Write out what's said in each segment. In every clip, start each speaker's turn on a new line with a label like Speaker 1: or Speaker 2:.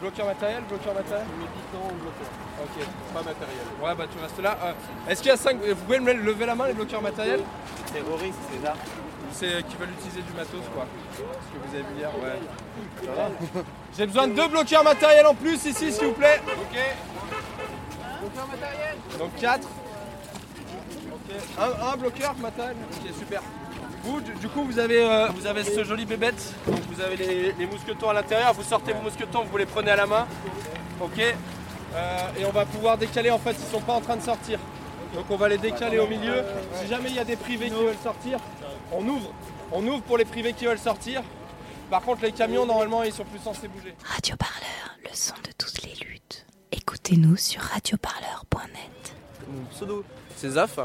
Speaker 1: Bloqueur matériel, bloqueur matériel
Speaker 2: Méditant ou bloqueur.
Speaker 1: Ok.
Speaker 2: Pas matériel.
Speaker 1: Ouais, bah tu restes là. Euh, Est-ce qu'il y a 5. Vous pouvez me lever la main, les bloqueurs matériels
Speaker 2: Terroriste, c'est ça
Speaker 1: C'est euh, qui veulent utiliser du matos, quoi. Ce que vous avez vu hier, ouais. Ça va J'ai besoin de deux bloqueurs matériels en plus ici, s'il vous plaît. Ok. Bloqueur matériel Donc 4. Ok. Un, un bloqueur matériel Ok, super. Vous, du, du coup, vous avez, euh, vous avez ce joli bébête. Donc vous avez les, les mousquetons à l'intérieur. Vous sortez vos mousquetons, vous les prenez à la main. Ok. Euh, et on va pouvoir décaler. En fait, ils sont pas en train de sortir. Donc on va les décaler au milieu. Si jamais il y a des privés qui veulent sortir, on ouvre. On ouvre pour les privés qui veulent sortir. Par contre, les camions, normalement, ils sont plus censés bouger.
Speaker 3: Radio Parleur, le son de toutes les luttes. Écoutez-nous sur radioparleur.net.
Speaker 4: Mon pseudo, c'est Zaf.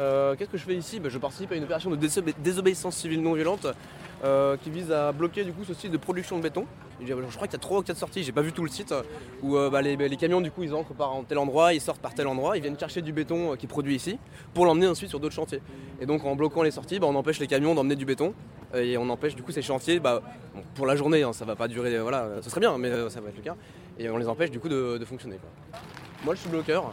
Speaker 4: Euh, Qu'est-ce que je fais ici Bah, Je participe à une opération de désobé- désobéissance civile non violente euh, qui vise à bloquer du coup ce site de production de béton. Je crois qu'il y a 3 ou 4 sorties, j'ai pas vu tout le site, où euh, bah, les, camions du coup ils entrent par tel endroit, ils sortent par tel endroit, ils viennent chercher du béton qui est produit ici pour l'emmener ensuite sur d'autres chantiers. Et donc en bloquant les sorties, bah, on empêche les camions d'emmener du béton et on empêche du coup ces chantiers, bah, pour la journée, hein, ça va pas durer, voilà, ce serait bien, mais ça va être le cas, et on les empêche du coup de, fonctionner. Moi je suis bloqueur.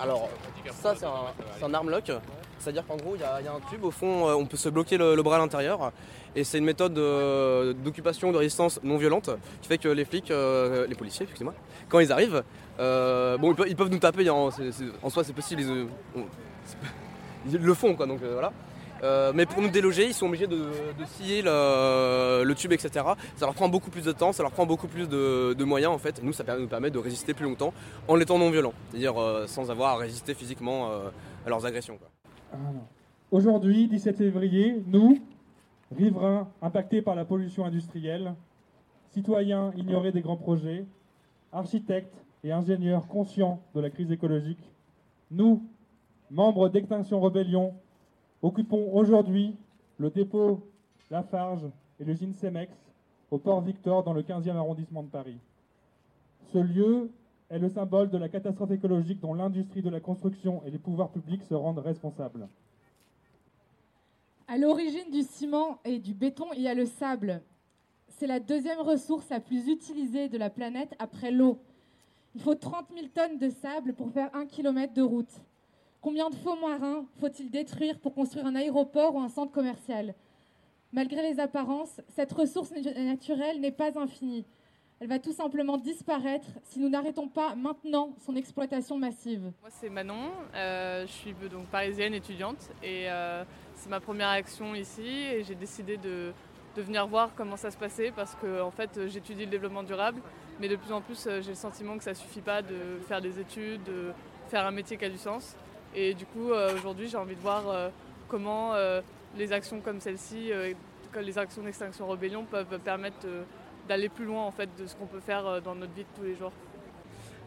Speaker 4: Alors ça c'est un, un armlock, c'est-à-dire qu'en gros il y, a un tube. Au fond, euh, on peut se bloquer le, bras à l'intérieur. Et c'est une méthode euh, d'occupation de résistance non violente qui fait que les flics, euh, les policiers, excusez-moi, quand ils arrivent, ils peuvent, nous taper, hein, en soi c'est possible, ils, ils le font quoi. Donc voilà. Euh, mais pour nous déloger, ils sont obligés de, scier le, tube, etc. Ça leur prend beaucoup plus de temps, ça leur prend beaucoup plus de, moyens en fait. Et nous, ça nous permet de résister plus longtemps en étant non violents, c'est-à-dire euh, sans avoir à résister physiquement euh, à leurs agressions.
Speaker 5: Voilà. Aujourd'hui, 17 février, nous, riverains impactés par la pollution industrielle, citoyens ignorés des grands projets, architectes et ingénieurs conscients de la crise écologique, nous, membres d'Extinction Rebellion, occupons aujourd'hui le dépôt Lafarge et l'usine Cemex au port Victor dans le 15e arrondissement de Paris. Ce lieu est le symbole de la catastrophe écologique dont l'industrie de la construction et les pouvoirs publics se rendent responsables.
Speaker 6: À l'origine du ciment et du béton, il y a le sable. C'est la deuxième ressource la plus utilisée de la planète après l'eau. Il faut 30 000 tonnes de sable pour faire un kilomètre de route. Combien de faux marins faut-il détruire pour construire un aéroport ou un centre commercial? Malgré les apparences, cette ressource natu- naturelle n'est pas infinie. Elle va tout simplement disparaître si nous n'arrêtons pas maintenant son exploitation massive.
Speaker 7: Moi, c'est Manon. euh, je suis donc parisienne étudiante et euh, c'est ma première action ici. Et j'ai décidé de, venir voir comment ça se passait parce que fait, euh, j'étudie le développement durable, mais de plus en plus, euh, j'ai le sentiment que ça suffit pas de faire des études, de faire un métier qui a du sens. Et du coup, euh, aujourd'hui, j'ai envie de voir euh, comment euh, les actions comme celle-ci, les actions d'extinction rébellion, peuvent permettre d'aller plus loin en fait de ce qu'on peut faire dans notre vie de tous les jours.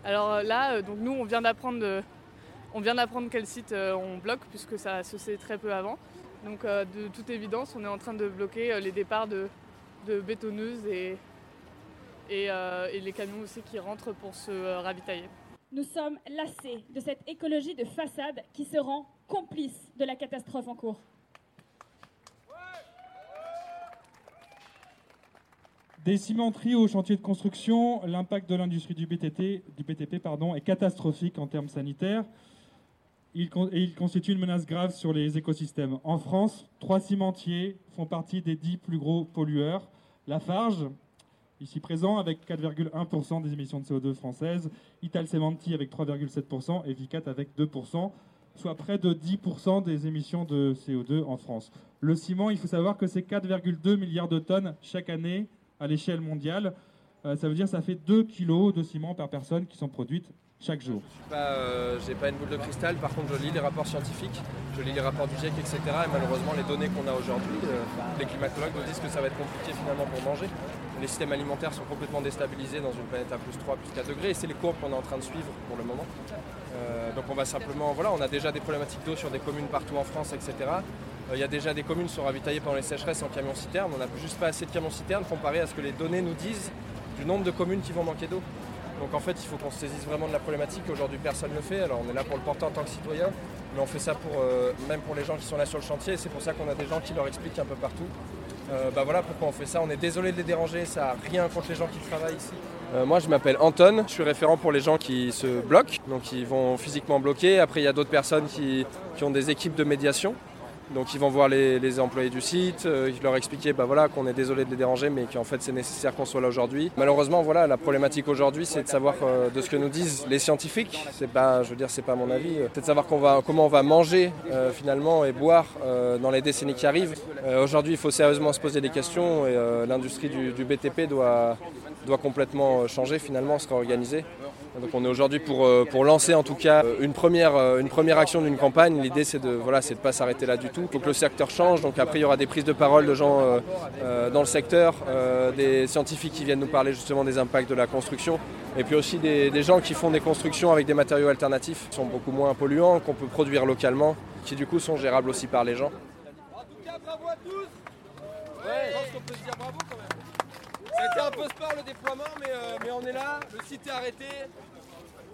Speaker 7: Alors là, donc nous, on vient d'apprendre, quel site on bloque puisque ça se sait très peu avant. Donc de toute évidence, on est en train de bloquer les départs de, bétonneuses et, les camions aussi qui rentrent pour se ravitailler.
Speaker 8: Nous sommes lassés de cette écologie de façade qui se rend complice de la catastrophe en cours.
Speaker 5: Des cimenteries aux chantiers de construction, l'impact de l'industrie du BTT, BTP est catastrophique en termes sanitaires. Et il constitue une menace grave sur les écosystèmes. En France, trois cimentiers font partie des dix plus gros pollueurs. Lafarge, ici présent, avec 4,1% des émissions de CO2 françaises. Ital Cementi avec 3,7% et Vicat avec 2%, soit près de 10% des émissions de CO2 en France. Le ciment, il faut savoir que c'est 4,2 milliards de tonnes chaque année à l'échelle mondiale. Euh, ça veut dire que ça fait 2 kilos de ciment par personne qui sont produites chaque jour.
Speaker 1: Pas, euh, j'ai pas une boule de cristal, par contre je lis les rapports scientifiques, je lis les rapports du GIEC, etc. Et malheureusement les données qu'on a aujourd'hui, euh, les climatologues nous disent que ça va être compliqué finalement pour manger. Les systèmes alimentaires sont complètement déstabilisés dans une planète à plus 3, plus 4 degrés et c'est les courbes qu'on est en train de suivre pour le moment. Euh, donc on va simplement, voilà, on a déjà des problématiques d'eau sur des communes partout en France, etc. Euh, Il y a déjà des communes qui sont ravitaillées pendant les sécheresses en camions-citernes. On n'a juste pas assez de camions-citernes comparé à ce que les données nous disent du nombre de communes qui vont manquer d'eau. Donc en fait, il faut qu'on se saisisse vraiment de la problématique. Aujourd'hui, personne ne le fait. Alors on est là pour le porter en tant que citoyen, mais on fait ça pour, euh, même pour les gens qui sont là sur le chantier. C'est pour ça qu'on a des gens qui leur expliquent un peu partout. Euh, bah voilà pourquoi on fait ça. On est désolé de les déranger, ça n'a rien contre les gens qui travaillent ici. Euh, moi je m'appelle Anton, je suis référent pour les gens qui se bloquent, donc qui vont physiquement bloquer. Après il y a d'autres personnes qui ont des équipes de médiation. Donc ils vont voir les, employés du site, euh, leur expliquer bah, voilà, qu'on est désolé de les déranger mais qu'en fait c'est nécessaire qu'on soit là aujourd'hui. Malheureusement voilà, la problématique aujourd'hui c'est de savoir euh, de ce que nous disent les scientifiques. C'est pas, je veux dire c'est pas mon avis. C'est de savoir comment on va manger euh, finalement et boire euh, dans les décennies qui arrivent. Euh, aujourd'hui il faut sérieusement se poser des questions et euh, l'industrie du, du BTP doit, complètement euh, changer finalement, se réorganiser. Donc on est aujourd'hui pour, euh, pour lancer en tout cas euh, une première, euh, une première action d'une campagne. L'idée c'est de voilà, c'est de pas s'arrêter là du tout. Il faut que le secteur change. Donc après il y aura des prises de parole de gens dans le secteur, des scientifiques qui viennent nous parler justement des impacts de la construction. Et puis aussi des, gens qui font des constructions avec des matériaux alternatifs qui sont beaucoup moins polluants, qu'on peut produire localement, qui du coup sont gérables aussi par les gens. En tout cas, bravo à tous Ouais. Ça un peu sport le déploiement, mais, mais on est là, le site est arrêté,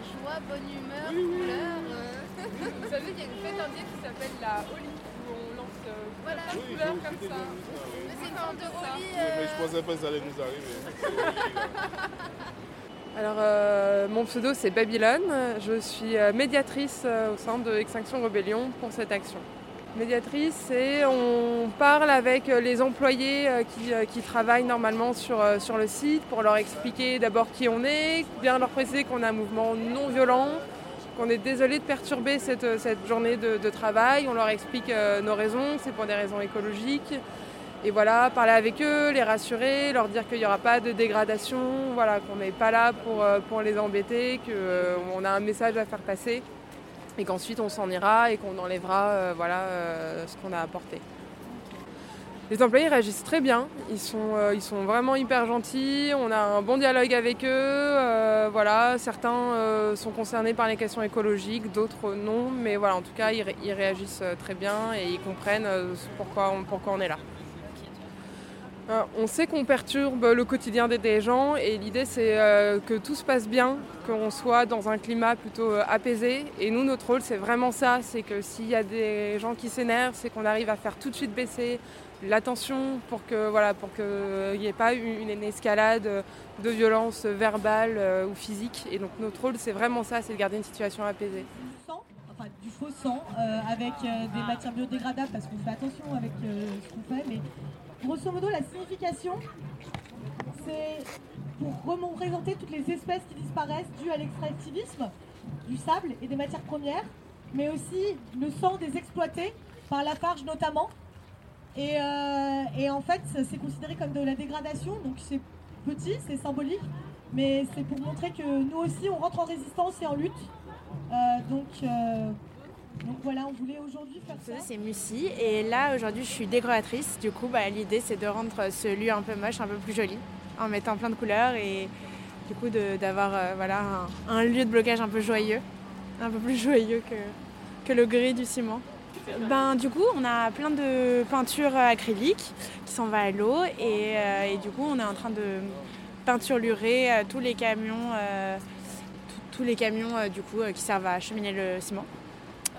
Speaker 9: joie, bonne humeur, couleur. euh.
Speaker 7: Vous savez qu'il y a une fête indienne qui s'appelle la Holi, où on lance euh,
Speaker 9: Voilà.
Speaker 7: plein de couleurs comme ça.
Speaker 9: Mais c'est une forme de Oli.
Speaker 10: Mais je pensais pas que ça allait nous arriver.
Speaker 11: Alors, euh, mon pseudo c'est Babylone. Je suis euh, médiatrice euh, au sein de Extinction Rebellion pour cette action. Médiatrice, c'est on parle avec euh, les employés euh, qui, euh, qui travaillent normalement sur, le site pour leur expliquer d'abord qui on est, bien leur préciser qu'on a un mouvement non violent, qu'on est désolé de perturber cette, journée de, travail. On leur explique nos raisons, c'est pour des raisons écologiques. Et voilà, parler avec eux, les rassurer, leur dire qu'il n'y aura pas de dégradation, voilà, qu'on n'est pas là pour les embêter, qu'on a un message à faire passer et qu'ensuite on s'en ira et qu'on enlèvera euh, voilà, euh, ce qu'on a apporté. Les employés réagissent très bien, ils sont, euh, ils sont vraiment hyper gentils, on a un bon dialogue avec eux, voilà, certains sont concernés par les questions écologiques, d'autres non, mais voilà, en tout cas ils, ils réagissent très bien et ils comprennent pourquoi pourquoi on est là. Euh, On sait qu'on perturbe le quotidien des, gens et l'idée c'est euh, que tout se passe bien, qu'on soit dans un climat plutôt euh, apaisé. Et nous, notre rôle c'est vraiment ça, c'est que s'il y a des gens qui s'énervent, c'est qu'on arrive à faire tout de suite baisser l'attention pour que voilà, pour qu'il n'y ait pas une, une escalade de violence verbale euh, ou physique. Et donc notre rôle c'est vraiment ça, c'est de garder une situation apaisée.
Speaker 12: du faux sang, euh, avec euh, des matières biodégradables parce qu'on fait attention avec euh, ce qu'on fait, mais grosso modo la signification c'est pour représenter toutes les espèces qui disparaissent dues à l'extractivisme du sable et des matières premières, mais aussi le sang des exploités par Lafarge notamment. Et, euh, et en fait, c'est considéré comme de la dégradation, donc c'est petit, c'est symbolique, mais c'est pour montrer que nous aussi on rentre en résistance et en lutte. Euh, donc, euh, donc voilà, on voulait aujourd'hui faire ça.
Speaker 13: C'est Mussy et là aujourd'hui je suis décoratrice. Du coup bah, l'idée c'est de rendre ce lieu un peu moche un peu plus joli en mettant plein de couleurs et du coup d'avoir euh, voilà, un, un lieu de blocage un peu joyeux, un peu plus joyeux que, que le gris du ciment. Ben, du coup on a plein de peintures acryliques qui s'en va à l'eau et, euh, et du coup on est en train de peinturlurer euh, tous les camions, tous- les camions du coup qui servent à acheminer le ciment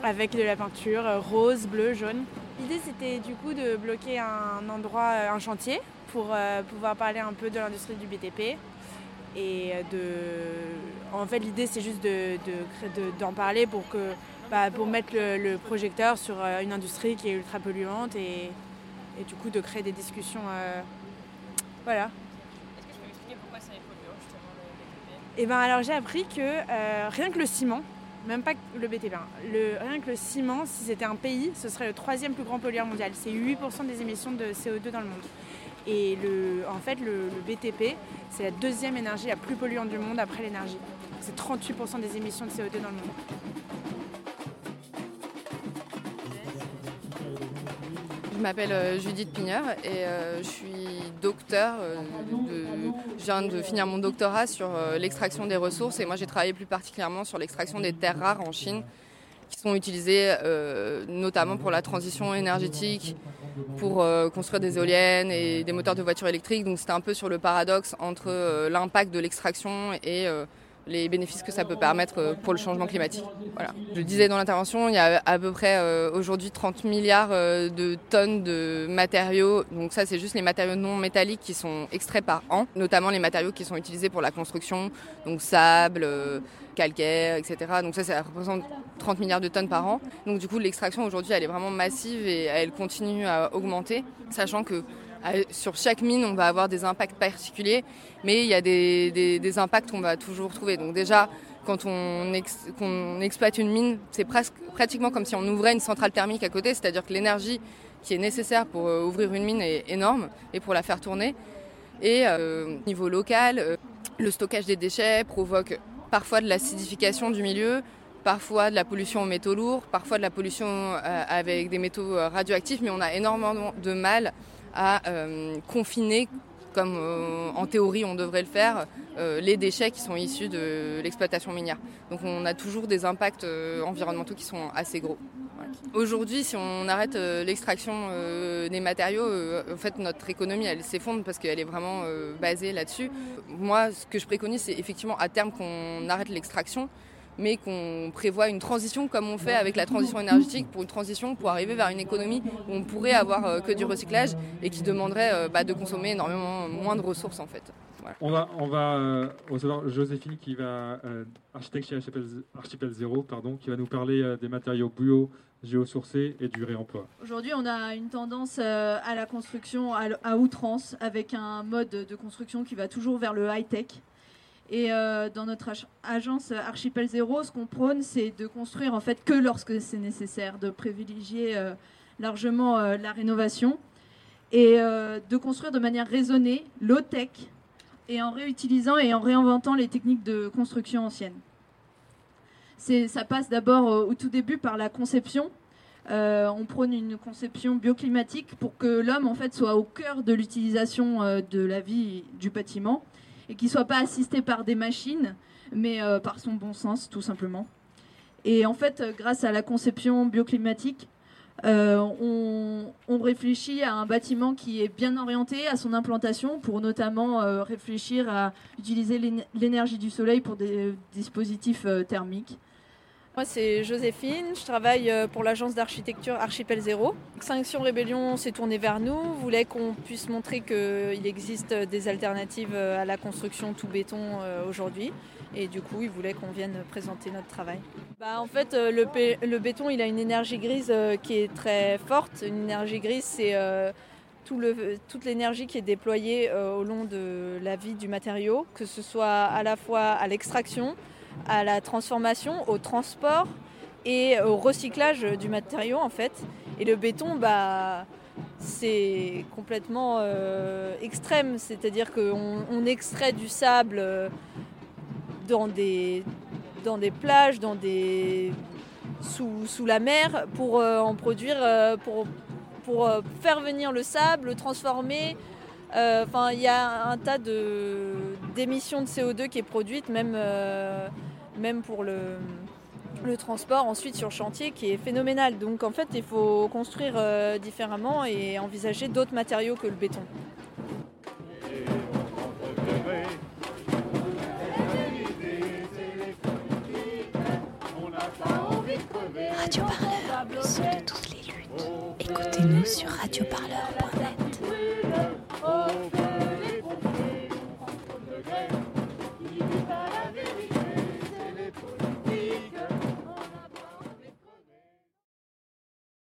Speaker 13: avec de la peinture euh, rose, bleu, jaune. L'idée c'était du coup de bloquer un endroit, euh, un chantier, pour euh, pouvoir parler un peu de l'industrie du BTP. Et de... En fait l'idée c'est juste de, de d'en parler pour, que, bah, pour mettre le, le projecteur sur une industrie qui est ultra polluante et, et du coup de créer des discussions. euh, Voilà.
Speaker 14: Est-ce que tu peux m'expliquer pourquoi c'est polluant justement le BTP
Speaker 13: Et ben alors j'ai appris que euh, rien que le ciment, même pas le BTP, hein, rien que le ciment, si c'était un pays, ce serait le troisième plus grand pollueur mondial. C'est 8% des émissions de CO2 dans le monde. Et en fait, le BTP, c'est la deuxième énergie la plus polluante du monde après l'énergie. C'est 38% des émissions de CO2 dans le monde.
Speaker 15: M'appelle euh, Judith Pigneur et euh, je suis docteur. euh, je viens de finir mon doctorat sur l'extraction des ressources et moi j'ai travaillé plus particulièrement sur l'extraction des terres rares en Chine qui sont utilisées notamment pour la transition énergétique, pour construire des éoliennes et des moteurs de voitures électriques. Donc c'était un peu sur le paradoxe entre l'impact de l'extraction et les bénéfices que ça peut permettre euh, pour le changement climatique. Voilà. Je disais dans l'intervention, il y a à peu près euh, aujourd'hui 30 milliards euh, de tonnes de matériaux. Donc ça, c'est juste les matériaux non métalliques qui sont extraits par an, notamment les matériaux qui sont utilisés pour la construction, donc sable, calcaire, etc. Donc ça, ça représente 30 milliards de tonnes par an. Donc du coup, l'extraction aujourd'hui, elle est vraiment massive et elle continue à augmenter, sachant que sur chaque mine, on va avoir des impacts particuliers, mais il y a des, impacts qu'on va toujours trouver. Donc déjà, quand on, exploite une mine, c'est pratiquement comme si on ouvrait une centrale thermique à côté, c'est-à-dire que l'énergie qui est nécessaire pour euh, ouvrir une mine est énorme et pour la faire tourner. Et euh, au niveau local, euh, le stockage des déchets provoque parfois de l'acidification du milieu, parfois de la pollution aux métaux lourds, parfois de la pollution avec des métaux radioactifs, mais on a énormément de mal à euh, confiner, comme euh, en théorie on devrait le faire, euh, les déchets qui sont issus de l'exploitation minière. Donc on a toujours des impacts environnementaux qui sont assez gros. Aujourd'hui, si on arrête l'extraction des matériaux, en fait notre économie elle s'effondre parce qu'elle est vraiment basée là-dessus. Moi, ce que je préconise, c'est effectivement à terme qu'on arrête l'extraction mais qu'on prévoit une transition comme on fait avec la transition énergétique pour une transition pour arriver vers une économie où on pourrait avoir euh, que du recyclage et qui demanderait euh, bah, de consommer énormément moins de ressources en fait. Voilà.
Speaker 5: On va, on va euh, recevoir Joséphine qui va, euh, architecte chez Archipel, Archipel Zéro, pardon, qui va nous parler euh, des matériaux bio, géosourcés et du réemploi.
Speaker 16: Aujourd'hui, on a une tendance euh, à la construction à, outrance, avec un mode de construction qui va toujours vers le high-tech. Et euh, dans notre ag- agence Archipel Zéro, ce qu'on prône, c'est de construire en fait que lorsque c'est nécessaire, de privilégier euh, largement euh, la rénovation et de construire de manière raisonnée, low-tech, et en réutilisant et en réinventant les techniques de construction anciennes. Ça passe d'abord au tout début par la conception. On prône une conception bioclimatique pour que l'homme en fait soit au cœur de l'utilisation de la vie du bâtiment et qu'il soit pas assisté par des machines, mais euh, par son bon sens tout simplement. Et en fait, euh, grâce à la conception bioclimatique, euh, on, réfléchit à un bâtiment qui est bien orienté à son implantation pour notamment réfléchir à utiliser l'én- l'énergie du soleil pour des dispositifs thermiques.
Speaker 17: Moi, c'est Joséphine, je travaille euh, pour l'agence d'architecture Archipel Zéro. Extinction Rébellion s'est tournée vers nous, voulait qu'on puisse montrer qu'il existe des alternatives euh, à la construction tout béton euh, aujourd'hui. Et du coup, ils voulaient qu'on vienne présenter notre travail. Bah, en fait, le, bé- le béton, il a une énergie grise qui est très forte. Une énergie grise, c'est toute l'énergie qui est déployée au long de la vie du matériau, que ce soit à la fois à l'extraction, à la transformation, au transport et au recyclage du matériau en fait. Et le béton, bah, c'est complètement euh, extrême, c'est-à-dire qu'on on extrait du sable euh, dans des, dans des plages, dans des, sous, sous la mer pour euh, en produire, pour, pour faire venir le sable, le transformer. Enfin, il y a un tas de d'émissions de CO2 qui est produite, même, euh, même pour le, transport ensuite sur chantier, qui est phénoménal. Donc en fait, il faut construire euh, différemment et envisager d'autres matériaux que le béton.
Speaker 3: Radio Parleur, le son de toutes les luttes. Écoutez-nous sur radioparleur.net.